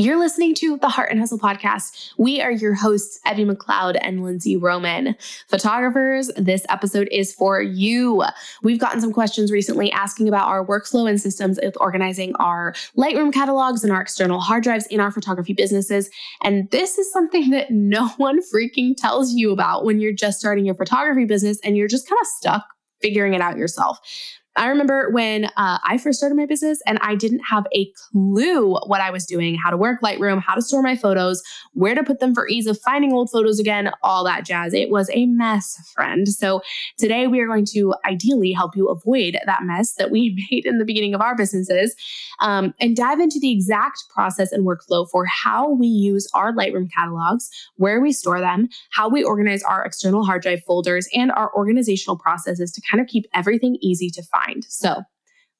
You're listening to the Heart and Hustle podcast. We are your hosts, Evie McLeod and Lindsay Roman. Photographers, this episode is for you. We've gotten some questions recently asking about our workflow and systems with organizing our Lightroom catalogs and our external hard drives in our photography businesses. And this is something that no one freaking tells you about when you're just starting your photography business and you're just kind of stuck figuring it out yourself. I remember when uh, I first started my business and I didn't have a clue what I was doing, how to work Lightroom, how to store my photos, where to put them for ease of finding old photos again, all that jazz. It was a mess, friend. So today we are going to ideally help you avoid that mess that we made in the beginning of our businesses um, and dive into the exact process and workflow for how we use our Lightroom catalogs, where we store them, how we organize our external hard drive folders, and our organizational processes to kind of keep everything easy to find mind. So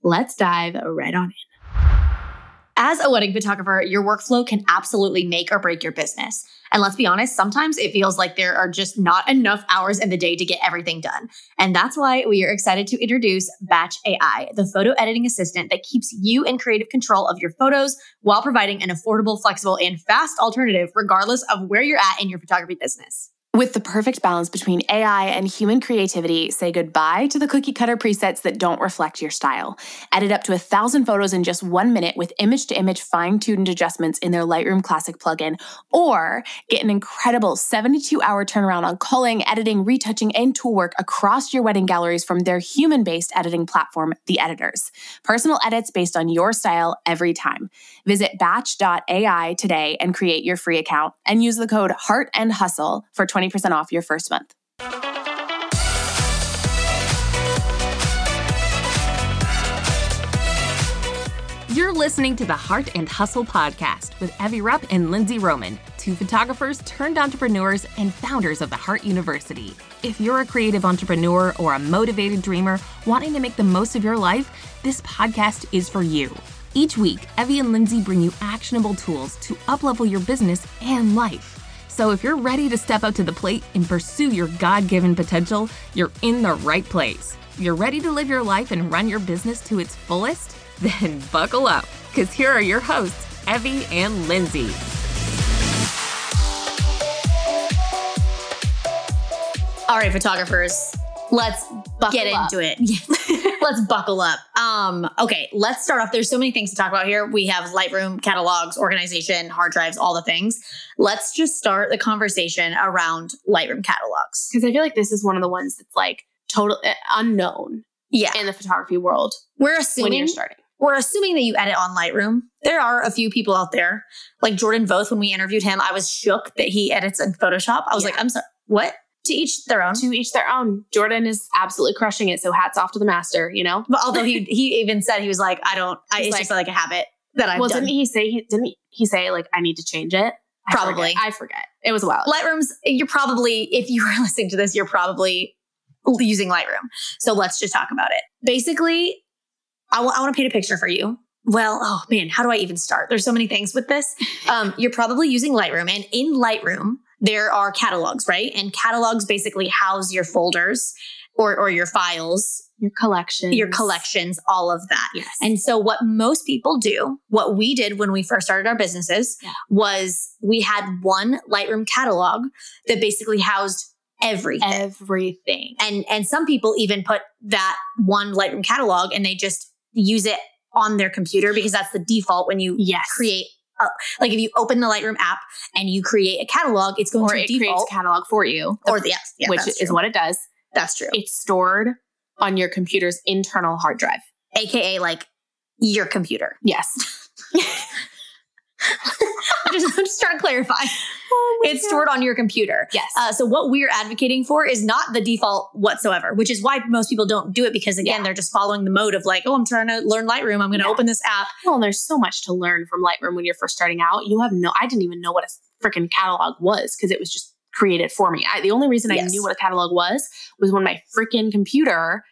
let's dive right on in. As a wedding photographer, your workflow can absolutely make or break your business. And let's be honest, sometimes it feels like there are just not enough hours in the day to get everything done. And that's why we are excited to introduce Batch AI, the photo editing assistant that keeps you in creative control of your photos while providing an affordable, flexible, and fast alternative, regardless of where you're at in your photography business. With the perfect balance between AI and human creativity, say goodbye to the cookie cutter presets that don't reflect your style. Edit up to a thousand photos in just one minute with image to image fine tuned adjustments in their Lightroom Classic plugin, or get an incredible 72 hour turnaround on culling, editing, retouching, and tool work across your wedding galleries from their human based editing platform, The Editors. Personal edits based on your style every time. Visit batch.ai today and create your free account and use the code HEART and HUSTLE for 20 20% off your first month. You're listening to the Heart and Hustle podcast with Evie Rupp and Lindsay Roman, two photographers turned entrepreneurs and founders of the Heart University. If you're a creative entrepreneur or a motivated dreamer wanting to make the most of your life, this podcast is for you. Each week, Evie and Lindsay bring you actionable tools to uplevel your business and life. So if you're ready to step up to the plate and pursue your God given potential, you're in the right place. You're ready to live your life and run your business to its fullest? Then buckle up, because here are your hosts, Evie and Lindsay. All right, photographers, let's buckle get up. into it. let's buckle up. Um, okay, let's start off. There's so many things to talk about here. We have Lightroom, catalogs, organization, hard drives, all the things. Let's just start the conversation around Lightroom catalogs. Because I feel like this is one of the ones that's like total uh, unknown yeah. in the photography world. We're assuming when you're starting. We're assuming that you edit on Lightroom. There are a few people out there, like Jordan Voth. When we interviewed him, I was shook that he edits in Photoshop. I was yeah. like, I'm sorry, what? To each their own. To each their own. Jordan is absolutely crushing it. So hats off to the master, you know? But although he he even said he was like, I don't I, it's like, just like a habit that I've well, done. didn't he say he didn't he say like I need to change it? I probably. Forget. I forget. It was a while. Lightroom's you're probably, if you were listening to this, you're probably using Lightroom. So let's just talk about it. Basically, I, w- I want to paint a picture for you. Well, oh man, how do I even start? There's so many things with this. Um, you're probably using Lightroom, and in Lightroom, there are catalogs, right? And catalogs basically house your folders or, or your files, your collections, your collections, all of that. Yes. And so what most people do, what we did when we first started our businesses yeah. was we had one Lightroom catalog that basically housed everything. Everything. And and some people even put that one Lightroom catalog and they just use it on their computer because that's the default when you yes. create uh, like if you open the Lightroom app and you create a catalog, it's going or to it default creates a catalog for you. Or the, yes, yeah, which is what it does. That's true. It's stored on your computer's internal hard drive, aka like your computer. Yes. I'm, just, I'm just trying to clarify. Oh it's God. stored on your computer. Yes. Uh, so what we're advocating for is not the default whatsoever, which is why most people don't do it because again, yeah. they're just following the mode of like, oh, I'm trying to learn Lightroom. I'm going to yeah. open this app. Well, there's so much to learn from Lightroom when you're first starting out. You have no, I didn't even know what a freaking catalog was because it was just created for me. I, the only reason yes. I knew what a catalog was was when my freaking computer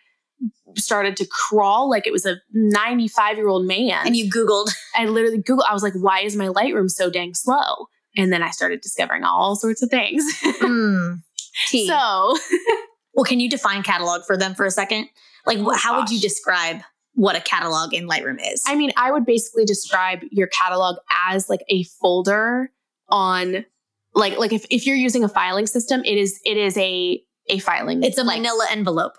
started to crawl like it was a 95 year old man. And you Googled. I literally Googled, I was like, why is my Lightroom so dang slow? And then I started discovering all sorts of things. mm, so, well, can you define catalog for them for a second? Like, oh, how gosh. would you describe what a catalog in Lightroom is. I mean, I would basically describe your catalog as like a folder on like like if, if you're using a filing system, it is it is a a filing. it's a like, manila envelope.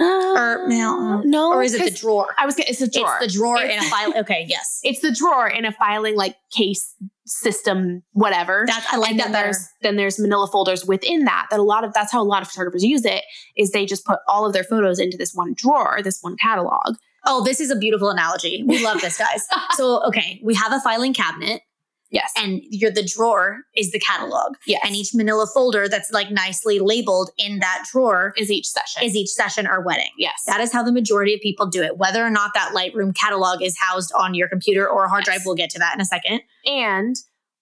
Uh, or no, no, or is it the drawer? I was gonna, it's a drawer. It's the drawer in a It's- file. Okay, yes. It's the drawer in a filing like case system, whatever. That's I like and that then there's then there's manila folders within that that a lot of that's how a lot of photographers use it is they just put all of their photos into this one drawer this one catalog Oh, this is a beautiful analogy. We love this, guys. so, okay, we have a filing cabinet, yes and you're the drawer is the catalog, yes and each Manila folder that's like nicely labeled in that drawer is each session is each session or wedding. yes That is how the majority of people do it. Whether or not that Lightroom catalog is housed on your computer or a hard Yes. drive, we'll get to that in a second. and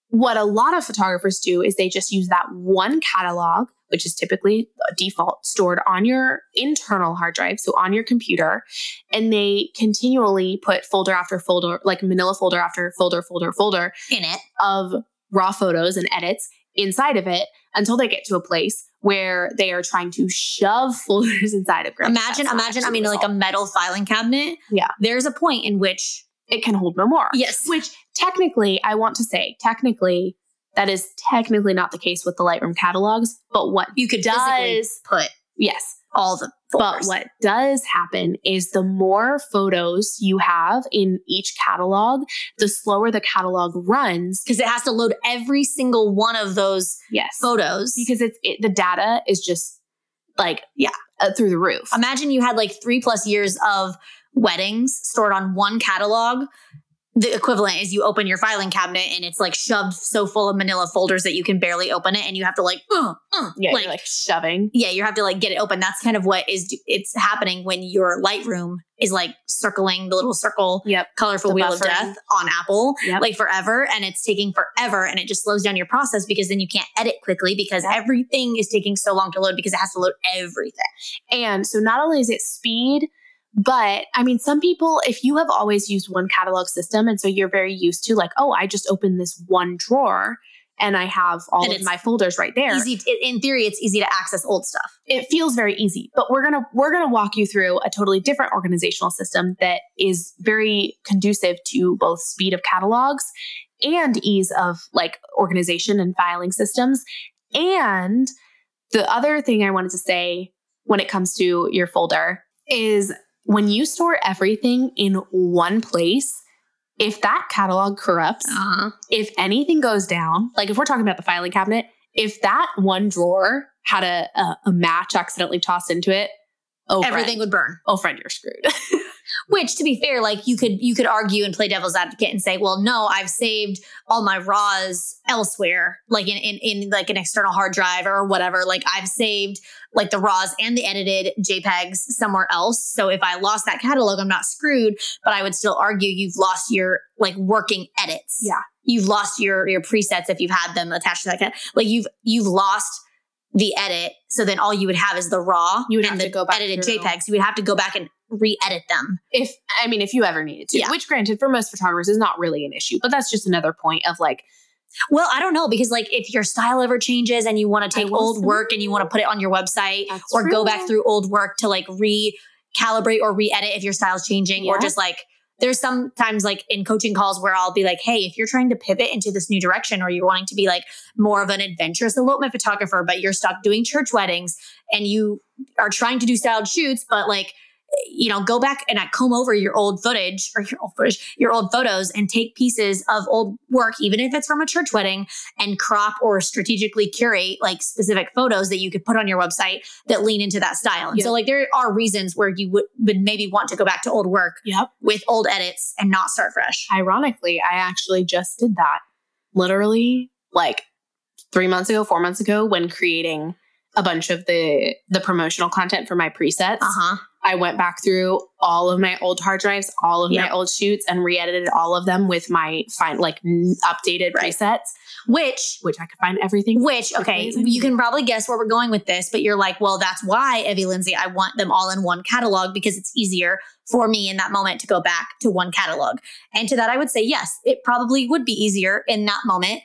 what a lot of photographers do is they just use that one catalog which is typically a default stored on your internal hard drive so on your computer and they continually put folder after folder like manila folder after folder folder folder In it, of raw photos and edits inside of it until they get to a place where they are trying to shove folders inside of Grammy. imagine, imagine. I mean, like a metal filing cabinet. Yeah. There's a point in which, it can hold no more. yes, Which technically, I want to say, technically, that is technically not the case with the Lightroom catalogs. But what you could does, put yes, all the photos. but what does happen is the more photos you have in each catalog, the slower the catalog runs. because it has to load every single one of those Yes. photos. because it's it, the data is just like Yeah. uh, through the roof. imagine you had like three plus years of weddings stored on one catalog. The equivalent is you open your filing cabinet and it's like shoved so full of manila folders that you can barely open it and you have to like, uh, uh, yeah, like, you're like shoving. yeah, you have to like get it open. That's kind of what is it's happening when your Lightroom is like circling the little circle Yep. colorful The wheel buffering. of death on Apple Yep. like forever and it's taking forever and it just slows down your process because then you can't edit quickly because everything is taking so long to load because it has to load everything. And so not only is it speed, but I mean, some people, if you have always used one catalog system, and so you're very used to like, oh, I just open this one drawer and I have all And of my folders right there. Easy in theory it's easy to access old stuff. It feels very easy, but we're gonna we're gonna walk you through a totally different organizational system that is very conducive to both speed of catalogs and ease of like organization and filing systems. And the other thing I wanted to say when it comes to your folder is when you store everything in one place, if that catalog corrupts, Uh-huh. if anything goes down, like if we're talking about the filing cabinet, if that one drawer had a, a, a match accidentally tossed into it, oh, Everything friend, would burn. oh, friend, you're screwed. Which, to be fair, like you could you could argue and play devil's advocate and say, well, no, I've saved all my raws elsewhere, like in in, in like an external hard drive or whatever. Like I've saved like the raws and the edited JPEGs somewhere else. So if I lost that catalog, I'm not screwed. But I would still argue you've lost your like working edits. Yeah. You've lost your your presets if you've had them attached to that. Kind like you've you've lost the edit. So then all you would have is the raw You would and have the to go back edited through. JPEGs. You would have to go back and re-edit them. if I mean, if you ever needed to, Yeah. which granted for most photographers is not really an issue, but that's just another point of like, Well, I don't know because like if your style ever changes and you want to take old say- work and you want to put it on your website That's or go back through old work to like recalibrate or re-edit if your style's changing or just like there's sometimes like in coaching calls where I'll be like, hey, if you're trying to pivot into this new direction or you're wanting to be like more of an adventurous elopement photographer, but you're stuck doing church weddings and you are trying to do styled shoots, but like you know, go back and uh, comb over your old footage or your old footage, your old photos and take pieces of old work, even if it's from a church wedding and crop or strategically curate like specific photos that you could put on your website that lean into that style. And Yeah. so like there are reasons where you would, would maybe want to go back to old work yep. with old edits and not start fresh. Ironically, I actually just did that literally like three months ago, four months ago, when creating a bunch of the the promotional content for my presets. Uh-huh. I went back through all of my old hard drives, all of my old shoots, and re-edited all of them with my fine like n- updated Right. presets, Which which I could find everything. Which, okay, you can probably guess where we're going with this, but you're like, well, that's why, Evie Lindsay, I want them all in one catalog because it's easier for me in that moment to go back to one catalog. And to that, I would say, yes, it probably would be easier in that moment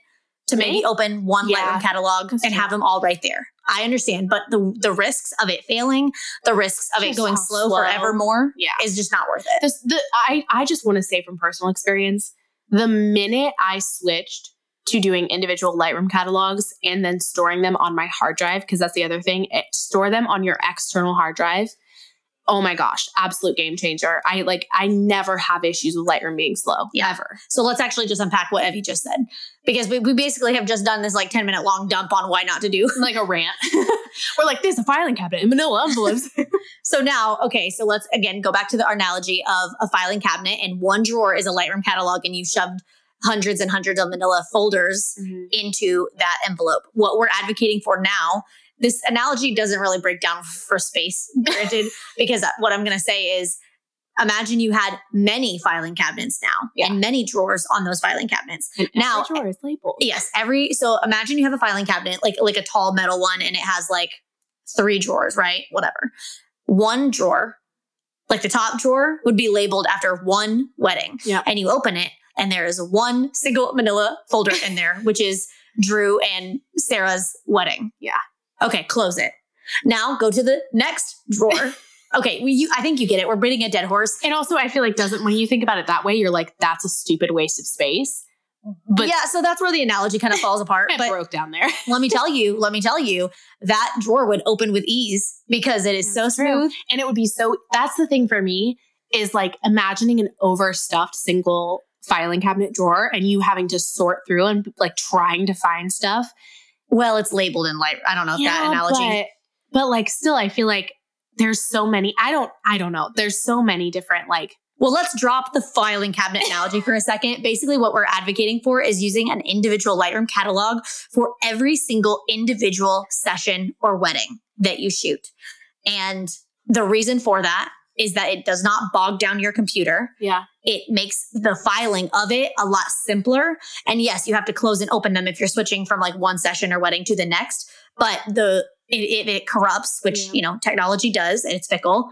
to maybe Maybe. open one Yeah. Lightroom catalog That's and true. have them all right there. I understand, but the the risks of it failing, the risks of it going how slow, forever more, Yeah. is just not worth it. This, the, I, I just want to say from personal experience, the minute I switched to doing individual Lightroom catalogs and then storing them on my hard drive, because that's the other thing, it, store them on your external hard drive. Oh my gosh, absolute game changer. I like, I never have issues with Lightroom being slow, Yeah. ever. So let's actually just unpack what Evie just said. Because we, we basically have just done this like 10 minute long dump on why not to do. Like a rant. We're like, there's a filing cabinet in manila envelopes. So now, okay, so let's again go back to the analogy of a filing cabinet and one drawer is a Lightroom catalog and you shoved hundreds and hundreds of manila folders mm-hmm. into that envelope. What we're advocating for now, this analogy doesn't really break down for space, granted, because what I'm going to say is imagine you had many filing cabinets now Yeah. and many drawers on those filing cabinets. And Now- every drawer is labeled. Yes, every so imagine you have a filing cabinet like like a tall metal one and it has like three drawers, right? Whatever. One drawer, like the top drawer would be labeled after one wedding. Yeah. And you open it and there is one single manila folder in there which is Drew and Sarah's wedding. Yeah. Okay, close it. Now go to the next drawer. okay, we, you, I think you get it. We're beating a dead horse. And also, I feel like doesn't when you think about it that way, you're like, that's a stupid waste of space. But yeah, so that's where the analogy kind of falls apart. it But broke down there. let me tell you, let me tell you, that drawer would open with ease because it is so That's true. smooth. And it would be so that's the thing for me is like imagining an overstuffed single filing cabinet drawer and you having to sort through and like trying to find stuff. Well, it's labeled in light. I don't know if that analogy. But, but like still I feel like there's so many I don't I don't know. There's so many different like Well, let's drop the filing cabinet analogy for a second. Basically, what we're advocating for is using an individual Lightroom catalog for every single individual session or wedding that you shoot. And the reason for that is that it does not bog down your computer. yeah. it makes the filing of it a lot simpler. And yes, you have to close and open them if you're switching from like one session or wedding to the next. But the if it, it corrupts, which Yeah. you know technology does, and it's fickle,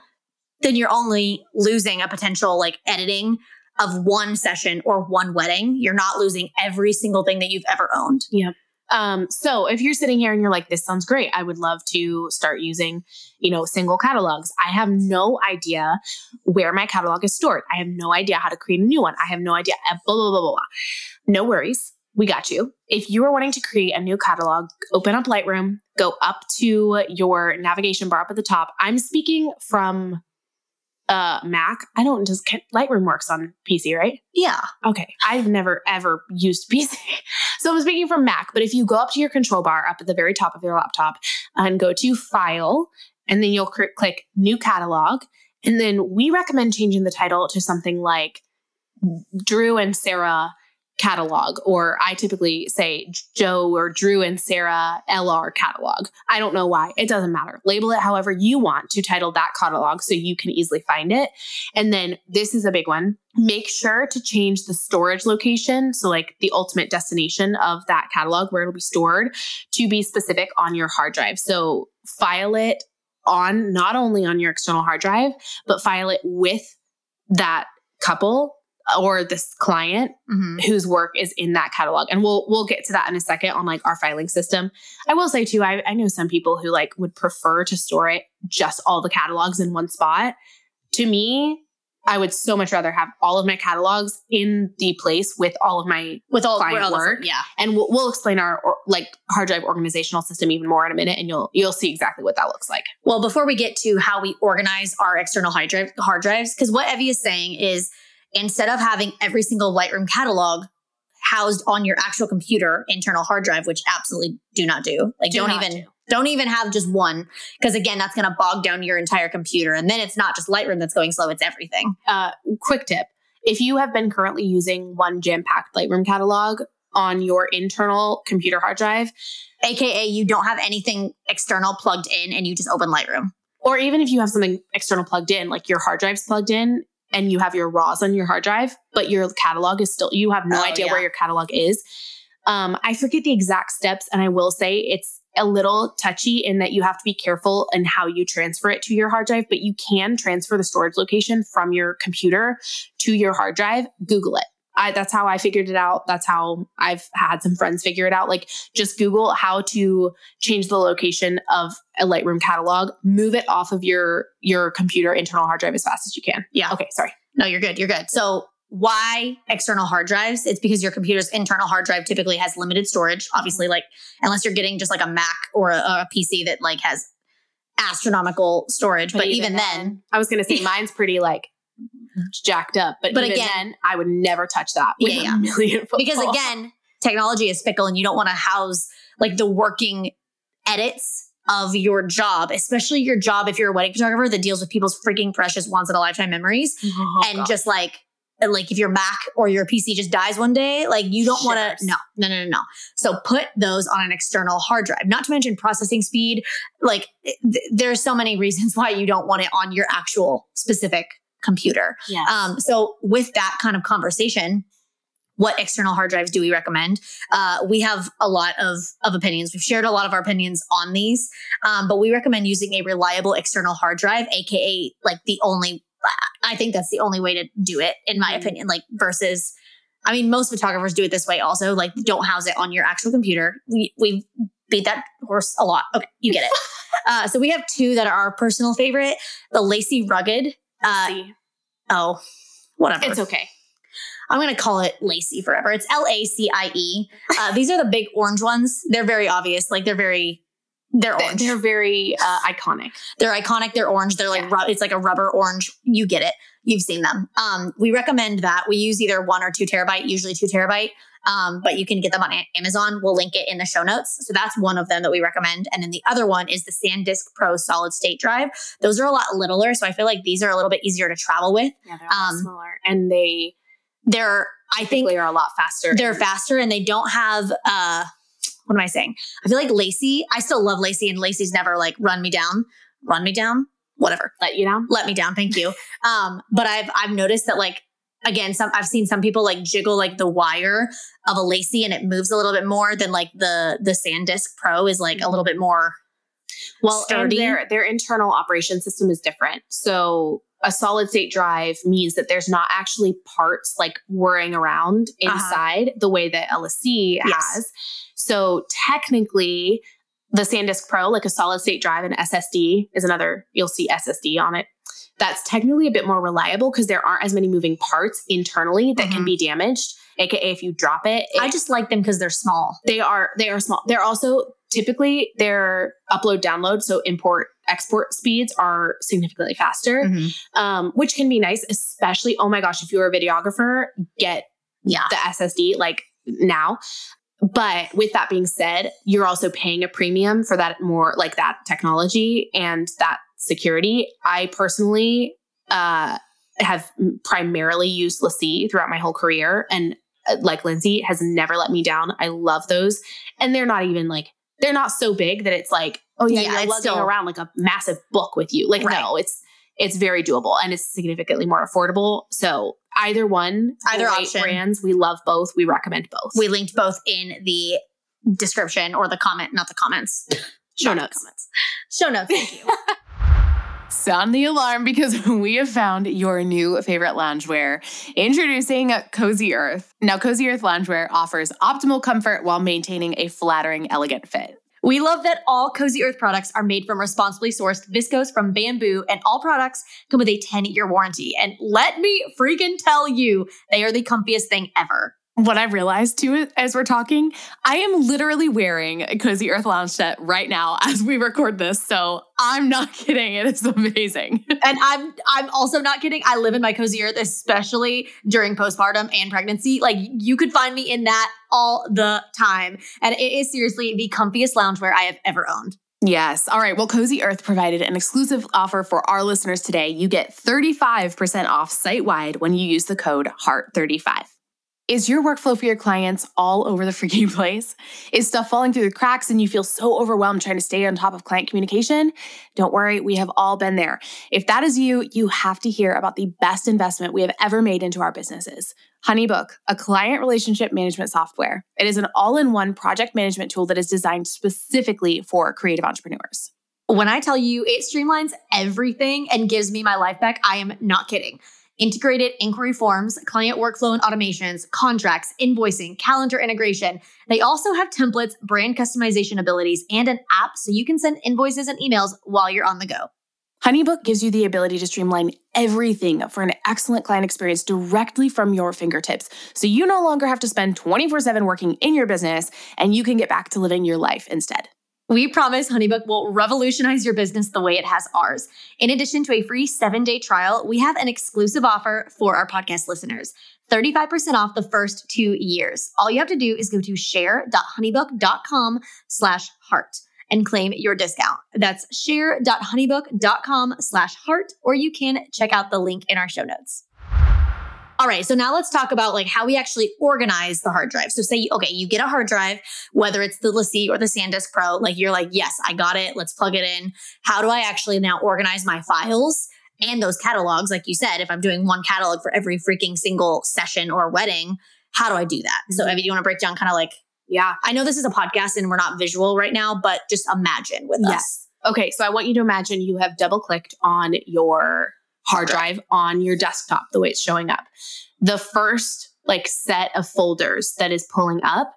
then you're only losing a potential like editing of one session or one wedding. You're not losing every single thing that you've ever owned. Um, so if you're sitting here and you're like, this sounds great, I would love to start using, you know, single catalogs. I have no idea where my catalog is stored. I have no idea how to create a new one. I have no idea. Blah, blah, blah, blah, blah. No worries. We got you. If you are wanting to create a new catalog, open up Lightroom, go up to your navigation bar up at the top. I'm speaking from uh Mac. I don't just Lightroom works on PC, right? Yeah. Okay. I've never ever used PC. So I'm speaking from Mac, but if you go up to your control bar up at the very top of your laptop and go to file, and then you'll cr- click new catalog. And then we recommend changing the title to something like Drew and Sarah catalog, or I typically say Joe or Drew and Sarah LR catalog. I don't know why. It doesn't matter. Label it however you want to title that catalog so you can easily find it. And then this is a big one. Make sure to change the storage location. So, like the ultimate destination of that catalog where it'll be stored to be specific on your hard drive. So, file it on not only on your external hard drive, but file it with that couple or this client Mhm. whose work is in that catalog. And we'll we'll get to that in a second on like our filing system. I will say too, I, I know some people who like would prefer to store it just all the catalogs in one spot. To me, I would so much rather have all of my catalogs in the place with all of my With all, Client with all the- work. yeah. and we'll, we'll explain our or, like hard drive organizational system even more in a minute and you'll you'll see exactly what that looks like. Well, before we get to how we organize our external hard, drive, hard drives, because what Evie is saying is instead of having every single Lightroom catalog housed on your actual computer internal hard drive, which absolutely do not do, like Do not even do. don't even have just one, because again, that's going to bog down your entire computer, and then it's not just Lightroom that's going slow; it's everything. uh, quick tip if you have been currently using one jam packed Lightroom catalog on your internal computer hard drive, AKA, you don't have anything external plugged in, and you just open Lightroom. or even if you have something external plugged in, like your hard drive's plugged in and you have your RAWs on your hard drive, but your catalog is still, you have no Oh, idea yeah. where your catalog is. Um, I forget the exact steps, and I will say it's a little touchy in that you have to be careful in how you transfer it to your hard drive, but you can transfer the storage location from your computer to your hard drive. Google it. I, that's how I figured it out. That's how I've had some friends figure it out. Like just Google how to change the location of a Lightroom catalog, move it off of your your computer internal hard drive as fast as you can. Yeah. Okay, sorry. No, you're good. You're good. So why external hard drives? It's because your computer's internal hard drive typically has limited storage. Obviously, like unless you're getting just like a Mac or a, a PC that like has astronomical storage. But, even, then, I was gonna say mine's pretty like jacked up, but But again- then, I would never touch that. With Yeah, a yeah. because again, technology is fickle and you don't want to house like the working edits of your job, especially your job if you're a wedding photographer that deals with people's freaking precious once in a lifetime memories. Oh, and God. just like like if your Mac or your PC just dies one day, like you don't want to. No, no, no, no, no. So put those on an external hard drive. Not to mention processing speed. Like th- there's so many reasons why you don't want it on your actual specific computer. yes. Um, so with that kind of conversation, what external hard drives do we recommend? Uh, we have a lot of of opinions. We've shared a lot of our opinions on these, um, but we recommend using a reliable external hard drive, aka like the only. I think that's the only way to do it, in my Mhm. opinion. Like versus, I mean, most photographers do it this way. Also, like don't house it on your actual computer. We we beat that horse a lot. Okay, you get it. uh, so we have two that are our personal favorite: the Lacy Rugged. Uh, oh, whatever. it's okay. I'm going to call it Lacy forever. It's L A C I E. Uh, These are the big orange ones. They're very obvious. Like they're very, they're orange. they're They're, very uh, iconic. They're iconic. They're orange. They're like, Yeah. ru- it's like a rubber orange. You get it. You've seen them. Um, we recommend that. We use either one or two terabyte, usually two terabyte. Um, but you can get them on Amazon. We'll link it in the show notes. So that's one of them that we recommend. And then the other one is the SanDisk Pro solid state drive. Those are a lot littler. So I feel like these are a little bit easier to travel with. Yeah, they're Um, smaller, and they They're, I think, typically are a lot faster. they're faster and they don't have uh what am I saying? I feel like Lacey, I still love Lacey and Lacey's never like run me down, run me down, whatever. let you down. Let me down, thank you. um but I've I've noticed that like again some I've seen some people like jiggle like the wire of a Lacey and it moves a little bit more than like the the SanDisk Pro is like a little bit more Well, sturdy. and their their internal operation system is different. So a solid state drive means that there's not actually parts like whirring around Uh-huh. inside the way that LSC Yes. has. So technically, the SanDisk Pro, like a solid state drive and SSD, is another. You'll see SSD on it. That's technically a bit more reliable because there aren't as many moving parts internally that can Mhm. be damaged. AKA, if you drop it, I just like them because they're small. they are they are small. They're also typically their upload download, so import export speeds are significantly faster, Mm-hmm. um, which can be nice. Especially, oh my gosh, if you're a videographer, get Yeah. the SSD like now. But with that being said, you're also paying a premium for that more like that technology and that security. I personally uh, have primarily used LaCie throughout my whole career, and uh, like Lindsay has never let me down. I love those, and they're not even like they're not so big that it's like oh yeah, Yeah, you're lugging still- around like a massive book with you. Like Right. no, it's it's very doable and it's significantly more affordable. So either one, Either option. brands, we love both. We recommend both. We linked both in the description or the comment, not the comments. Show Not notes. Comments. Show notes. Thank you. Sound the alarm because we have found your new favorite loungewear. Introducing Cozy Earth. Now, Cozy Earth loungewear offers optimal comfort while maintaining a flattering, elegant fit. We love that all Cozy Earth products are made from responsibly sourced viscose from bamboo, and all products come with a 10 year warranty. And let me freaking tell you, they are the comfiest thing ever. What I realized too as we're talking, I am literally wearing a Cozy Earth lounge set right now as we record this. So I'm not kidding. It is amazing. And I'm I'm also not kidding. I live in my Cozy Earth, especially during postpartum and pregnancy. Like you could find me in that all the time. And it is seriously the comfiest loungewear I have ever owned. Yes. All right. Well, Cozy Earth provided an exclusive offer for our listeners today. You get 35% off site wide when you use the code HEART35. Is your workflow for your clients all over the freaking place? Is stuff falling through the cracks and you feel so overwhelmed trying to stay on top of client communication? Don't worry, we have all been there. If that is you, you have to hear about the best investment we have ever made into our businesses. Honeybook, a client relationship management software. It is an all in one project management tool that is designed specifically for creative entrepreneurs. When I tell you it streamlines everything and gives me my life back, I am not kidding. Integrated inquiry forms, client workflow and automations, contracts, invoicing, calendar integration. They also have templates, brand customization abilities, and an app so you can send invoices and emails while you're on the go. HoneyBook gives you the ability to streamline everything for an excellent client experience directly from your fingertips. So you no longer have to spend 24 7 working in your business and you can get back to living your life instead. We promise HoneyBook will revolutionize your business the way it has ours. In addition to a free seven day trial, we have an exclusive offer for our podcast listeners 35% off the first two years. All you have to do is go to share.honeybook.com slash heart and claim your discount. That's share.honeybook.com slash heart, or you can check out the link in our show notes. All right, so now let's talk about like how we actually organize the hard drive. So say, okay, you get a hard drive, whether it's the LaCie or the SanDisk Pro, like you're like, yes, I got it. Let's plug it in. How do I actually now organize my files and those catalogs? Like you said, if I'm doing one catalog for every freaking single session or wedding, how do I do that? Mm-hmm. So, Evie, do you want to break down kind of like yeah. I know this is a podcast and we're not visual right now, but just imagine with yes. us. Okay. So I want you to imagine you have double clicked on your hard drive on your desktop, the way it's showing up. The first like set of folders that is pulling up,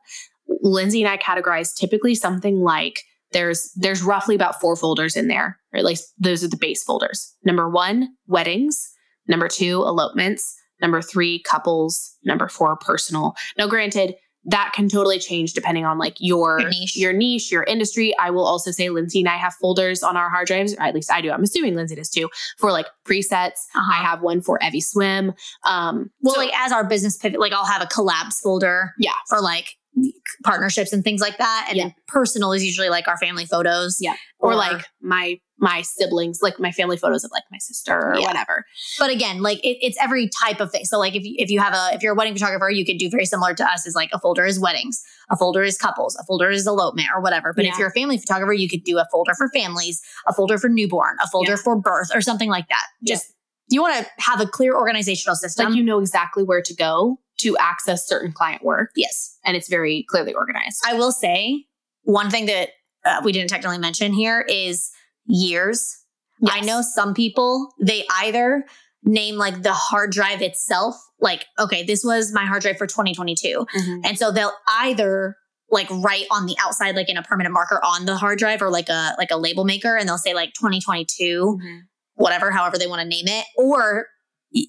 Lindsay and I categorize typically something like there's there's roughly about four folders in there, or at least those are the base folders. Number one, weddings. Number two, elopements. Number three, couples. Number four, personal. Now, granted, that can totally change depending on like your, Your niche. your niche, your industry. I will also say Lindsay and I have folders on our hard drives, or at least I do. I'm assuming Lindsay does too, for like presets. Uh-huh. I have one for Evie Swim. Um, Well, so- like as our business pivot, like I'll have a collabs folder yeah, for like partnerships and things like that. And then personal is usually like our family photos. Yeah. or, like my my siblings, like my family photos of like my sister or Yeah. whatever. but again, like it, it's every type of thing. So like if you, if you have a, if you're a wedding photographer, you could do very similar to us is like a folder is weddings, a folder is couples, a folder is elopement or whatever. But if you're a family photographer, you could do a folder for families, a folder for newborn, a folder Yeah. for birth or something like that. Yeah. Just, you want to have a clear organizational system. like you know exactly where to go to access certain client work, yes. and it's very clearly organized. I will say one thing that uh, we didn't technically mention here is years. I know some people, they either name like the hard drive itself, like, okay, this was my hard drive for 2022. Mhm. And so they'll either like write on the outside, like in a permanent marker on the hard drive or like a like a label maker, and they'll say like 2022, Mhm. whatever, however they want to name it. Or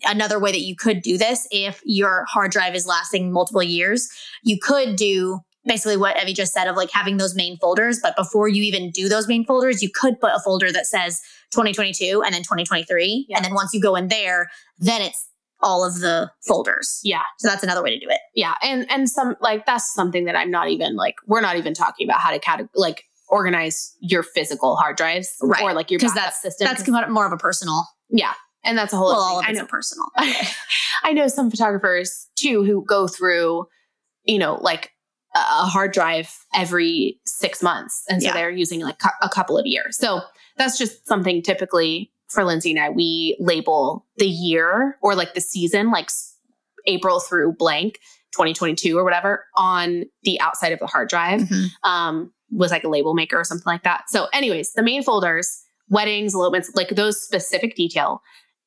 another way that you could do this if your hard drive is lasting multiple years, you could do basically what Evie just said of like having those main folders. But before you even do those main folders, you could put a folder that says 2022 and then 2023. Yeah. And then once you go in there, then it's all of the folders. Yeah. So that's another way to do it. Yeah, and and some like that's something that I'm not even like we're not even talking about how to cate- like organize your physical hard drives Right. or like your Because backup that's system. that's more of a personal. yeah, and that's a whole. Well, other all of thing. it's personal. I know some photographers too who go through, you know, like a hard drive every six months, and so Yeah. they're using like a couple of years. So that's just something typically for Lindsay and I. We label the year or like the season, like April through blank. 2022 or whatever on the outside of the hard drive um, was like a label maker or something like that. So, anyways, the main folders, weddings, elopements, like those specific detail.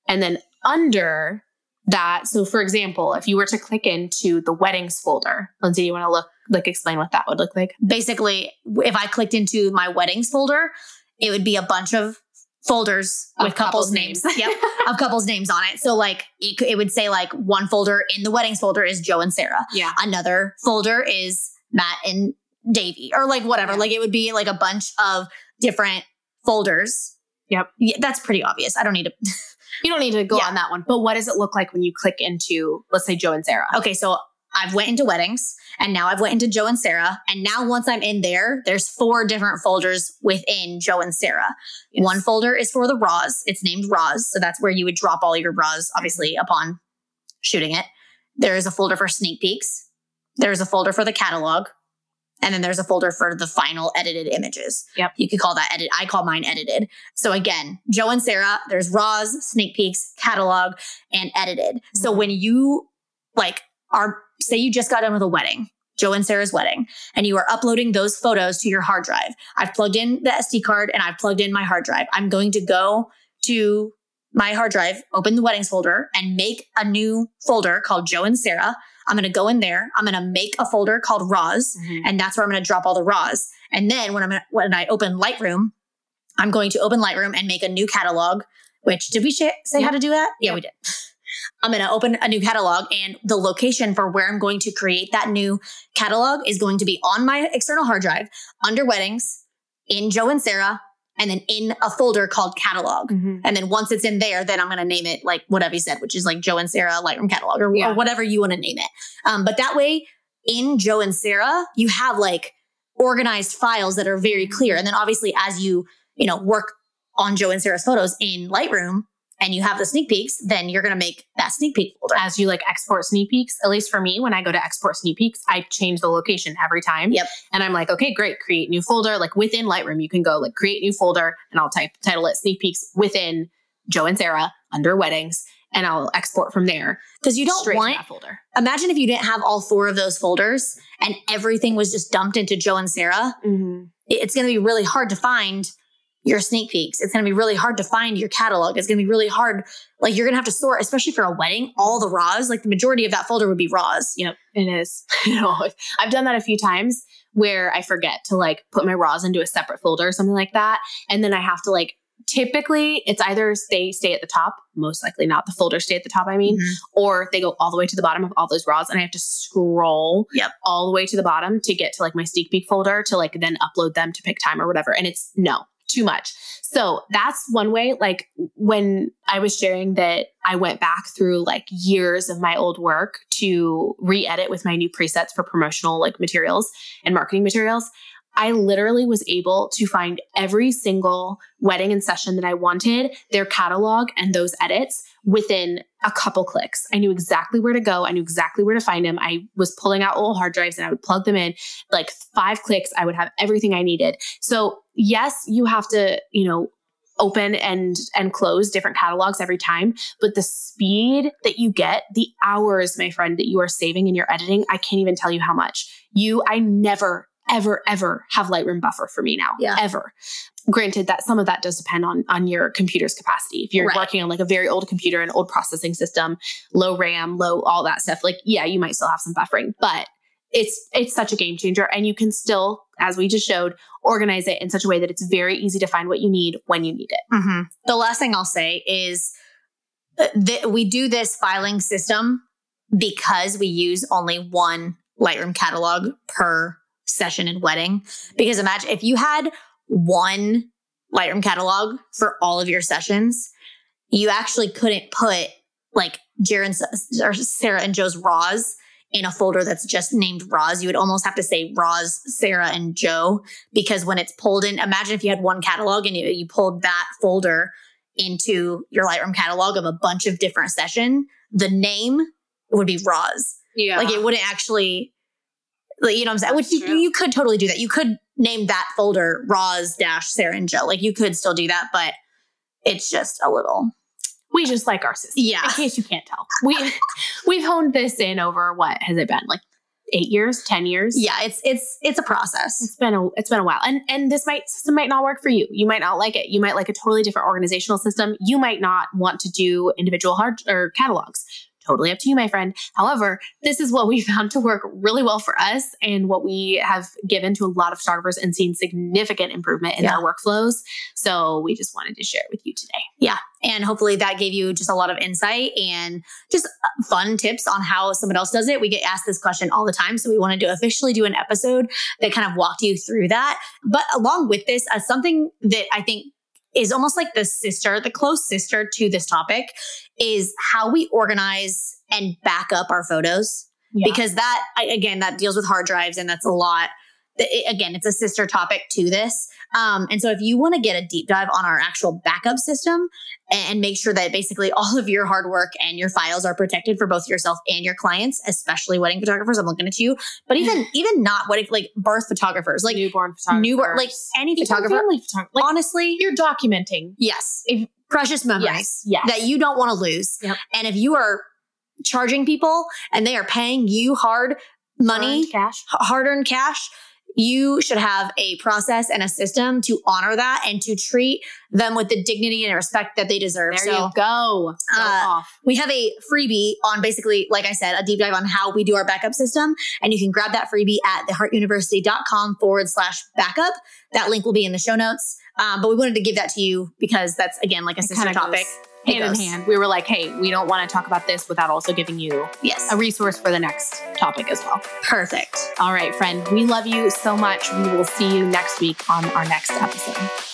And then under that, so for example, if you were to click into the weddings folder, Lindsay, you want to look like explain what that would look like? Basically, if I clicked into my weddings folder, it would be a bunch of folders Of with couples, couples' names. names. yep. Of couples' names on it. So like it, it would say like one folder in the weddings folder is Joe and Sarah. Yeah. Another folder is Matt and Davey or like whatever. Yeah. Like it would be like a bunch of different folders. Yep. Yeah, that's pretty obvious. I don't need to. You don't need to go Yeah. on that one. But what does it look like when you click into, let's say, Joe and Sarah? Okay, so I've went into weddings and now I've went into Joe and Sarah. And now once I'm in there, there's four different folders within Joe and Sarah. Yes. One folder is for the raws. It's named raws. So that's where you would drop all your raws, obviously, upon shooting it. There is a folder for sneak peeks. There's a folder for the catalog. And then there's a folder for the final edited images. Yep. You could call that edit. I call mine edited. So again, Joe and Sarah, there's raws, sneak peeks, catalog, and edited. So Mhm. when you like are, say you just got done with a wedding, Joe and Sarah's wedding, and you are uploading those photos to your hard drive. I've plugged in the SD card and I've plugged in my hard drive. I'm going to go to my hard drive, open the weddings folder, and make a new folder called Joe and Sarah. I'm going to go in there. I'm going to make a folder called Raws, mm-hmm. and that's where I'm going to drop all the Raws. And then when I'm gonna, when I open Lightroom, I'm going to open Lightroom and make a new catalog. Which did we sh- say how to do that? Yeah, Yep. we did. I'm going to open a new catalog, and the location for where I'm going to create that new catalog is going to be on my external hard drive under weddings in Joe and Sarah, and then in a folder called catalog. Mhm. And then once it's in there, then I'm going to name it like whatever you said, which is like Joe and Sarah Lightroom catalog or, Yeah. or whatever you want to name it. Um, but that way, in Joe and Sarah, you have like organized files that are very clear. And then obviously, as you you know work on Joe and Sarah's photos in Lightroom, and you have the sneak peeks, then you're going to make that sneak peek folder. As you like export sneak peeks, at least for me, when I go to export sneak peeks, I change the location every time. Yep. And I'm like, okay, great, create new folder. Like within Lightroom, you can go like create new folder and I'll type title it sneak peeks within Joe and Sarah under weddings and I'll export from there. Because you don't straight want that folder. imagine if you didn't have all four of those folders and everything was just dumped into Joe and Sarah. Mm-hmm. it's going to be really hard to find your sneak peeks. It's going to be really hard to find your catalog. It's going to be really hard. Like you're going to have to sort, especially for a wedding, all the raws. Like the majority of that folder would be raws. Yep, it is. you know, I've done that a few times where I forget to like put my raws into a separate folder or something like that, and then I have to like. Typically, it's either stay stay at the top, most likely not the folder stay at the top. I mean, Mhm. or they go all the way to the bottom of all those raws, and I have to scroll Yep. all the way to the bottom to get to like my sneak peek folder to like then upload them to Pic-Time or whatever. And it's no too much. So that's one way. Like when I was sharing that I went back through like years of my old work to re-edit with my new presets for promotional like materials and marketing materials. I literally was able to find every single wedding and session that I wanted, their catalog and those edits within a couple clicks. I knew exactly where to go. I knew exactly where to find them. I was pulling out old hard drives and I would plug them in. Like five clicks, I would have everything I needed. So, yes, you have to, you know, open and and close different catalogs every time but the speed that you get the hours my friend that you are saving in your editing i can't even tell you how much you i never ever ever have lightroom buffer for me now Yeah. ever granted that some of that does depend on on your computer's capacity if you're Right. working on like a very old computer an old processing system low ram low all that stuff like yeah you might still have some buffering but it's it's such a game changer and you can still as we just showed organize it in such a way that it's very easy to find what you need when you need it Mhm. The last thing I'll say is uh, that we do this filing system because we use only one Lightroom catalog per session and wedding. Because imagine if you had one Lightroom catalog for all of your sessions, you actually couldn't put like Jared or Sarah and Joe's Raws in a folder that's just named Raws. You would almost have to say Raws, Sarah, and Joe because when it's pulled in, imagine if you had one catalog and you, you pulled that folder into your Lightroom catalog of a bunch of different session, the name would be Raws. yeah Like it wouldn't actually, you know what I'm saying? Which you, you could totally do that. You could name that folder Raws dash Sarah and Joe. Like you could still do that, but it's just a little. we just like our system Yeah. in case you can't tell we we've honed this in over what has it been like eight years ten years Yeah, it's it's it's a process. it's been a it's been a while and and this might system might not work for you you might not like it you might like a totally different organizational system you might not want to do individual hard or catalogs totally up to you my friend however this is what we found to work really well for us and what we have given to a lot of photographers and seen significant improvement in Yeah. their workflows so we just wanted to share it with you today Yeah. And hopefully that gave you just a lot of insight and just uh, fun tips on how someone else does it. We get asked this question all the time. So we wanted to officially do an episode that kind of walked you through that. But along with this, uh, something that I think is almost like the sister, the close sister to this topic is how we organize and back up our photos. because that again that deals with hard drives and that's a lot it- again it's a sister topic to this. Um, and so if you want to get a deep dive on our actual backup system and make sure that basically all of your hard work and your files are protected for both yourself and your clients especially wedding photographers i'm looking at you but even even not wedding like birth photographers like newborn photographers, newborn like any photographer family photographer like honestly you're documenting yes. If- precious memories. Yes yes. That you don't want to lose. Yep. And if you are charging people and they are paying you hard money, Earned cash. hard earned cash, you should have a process and a system to honor that and to treat them with the dignity and respect that they deserve. There so you go. Uh, off. we have a freebie on basically, like I said, a deep dive on how we do our backup system. And you can grab that freebie at theheartuniversity.com forward slash backup. That link will be in the show notes. Um, but we wanted to give that to you because that's again like a It sister topic. goes Hand in hand. We were like, hey, we don't want to talk about this without also giving you Yes. a resource for the next topic as well. Perfect. All right, friend. We love you so much. We will see you next week on our next episode.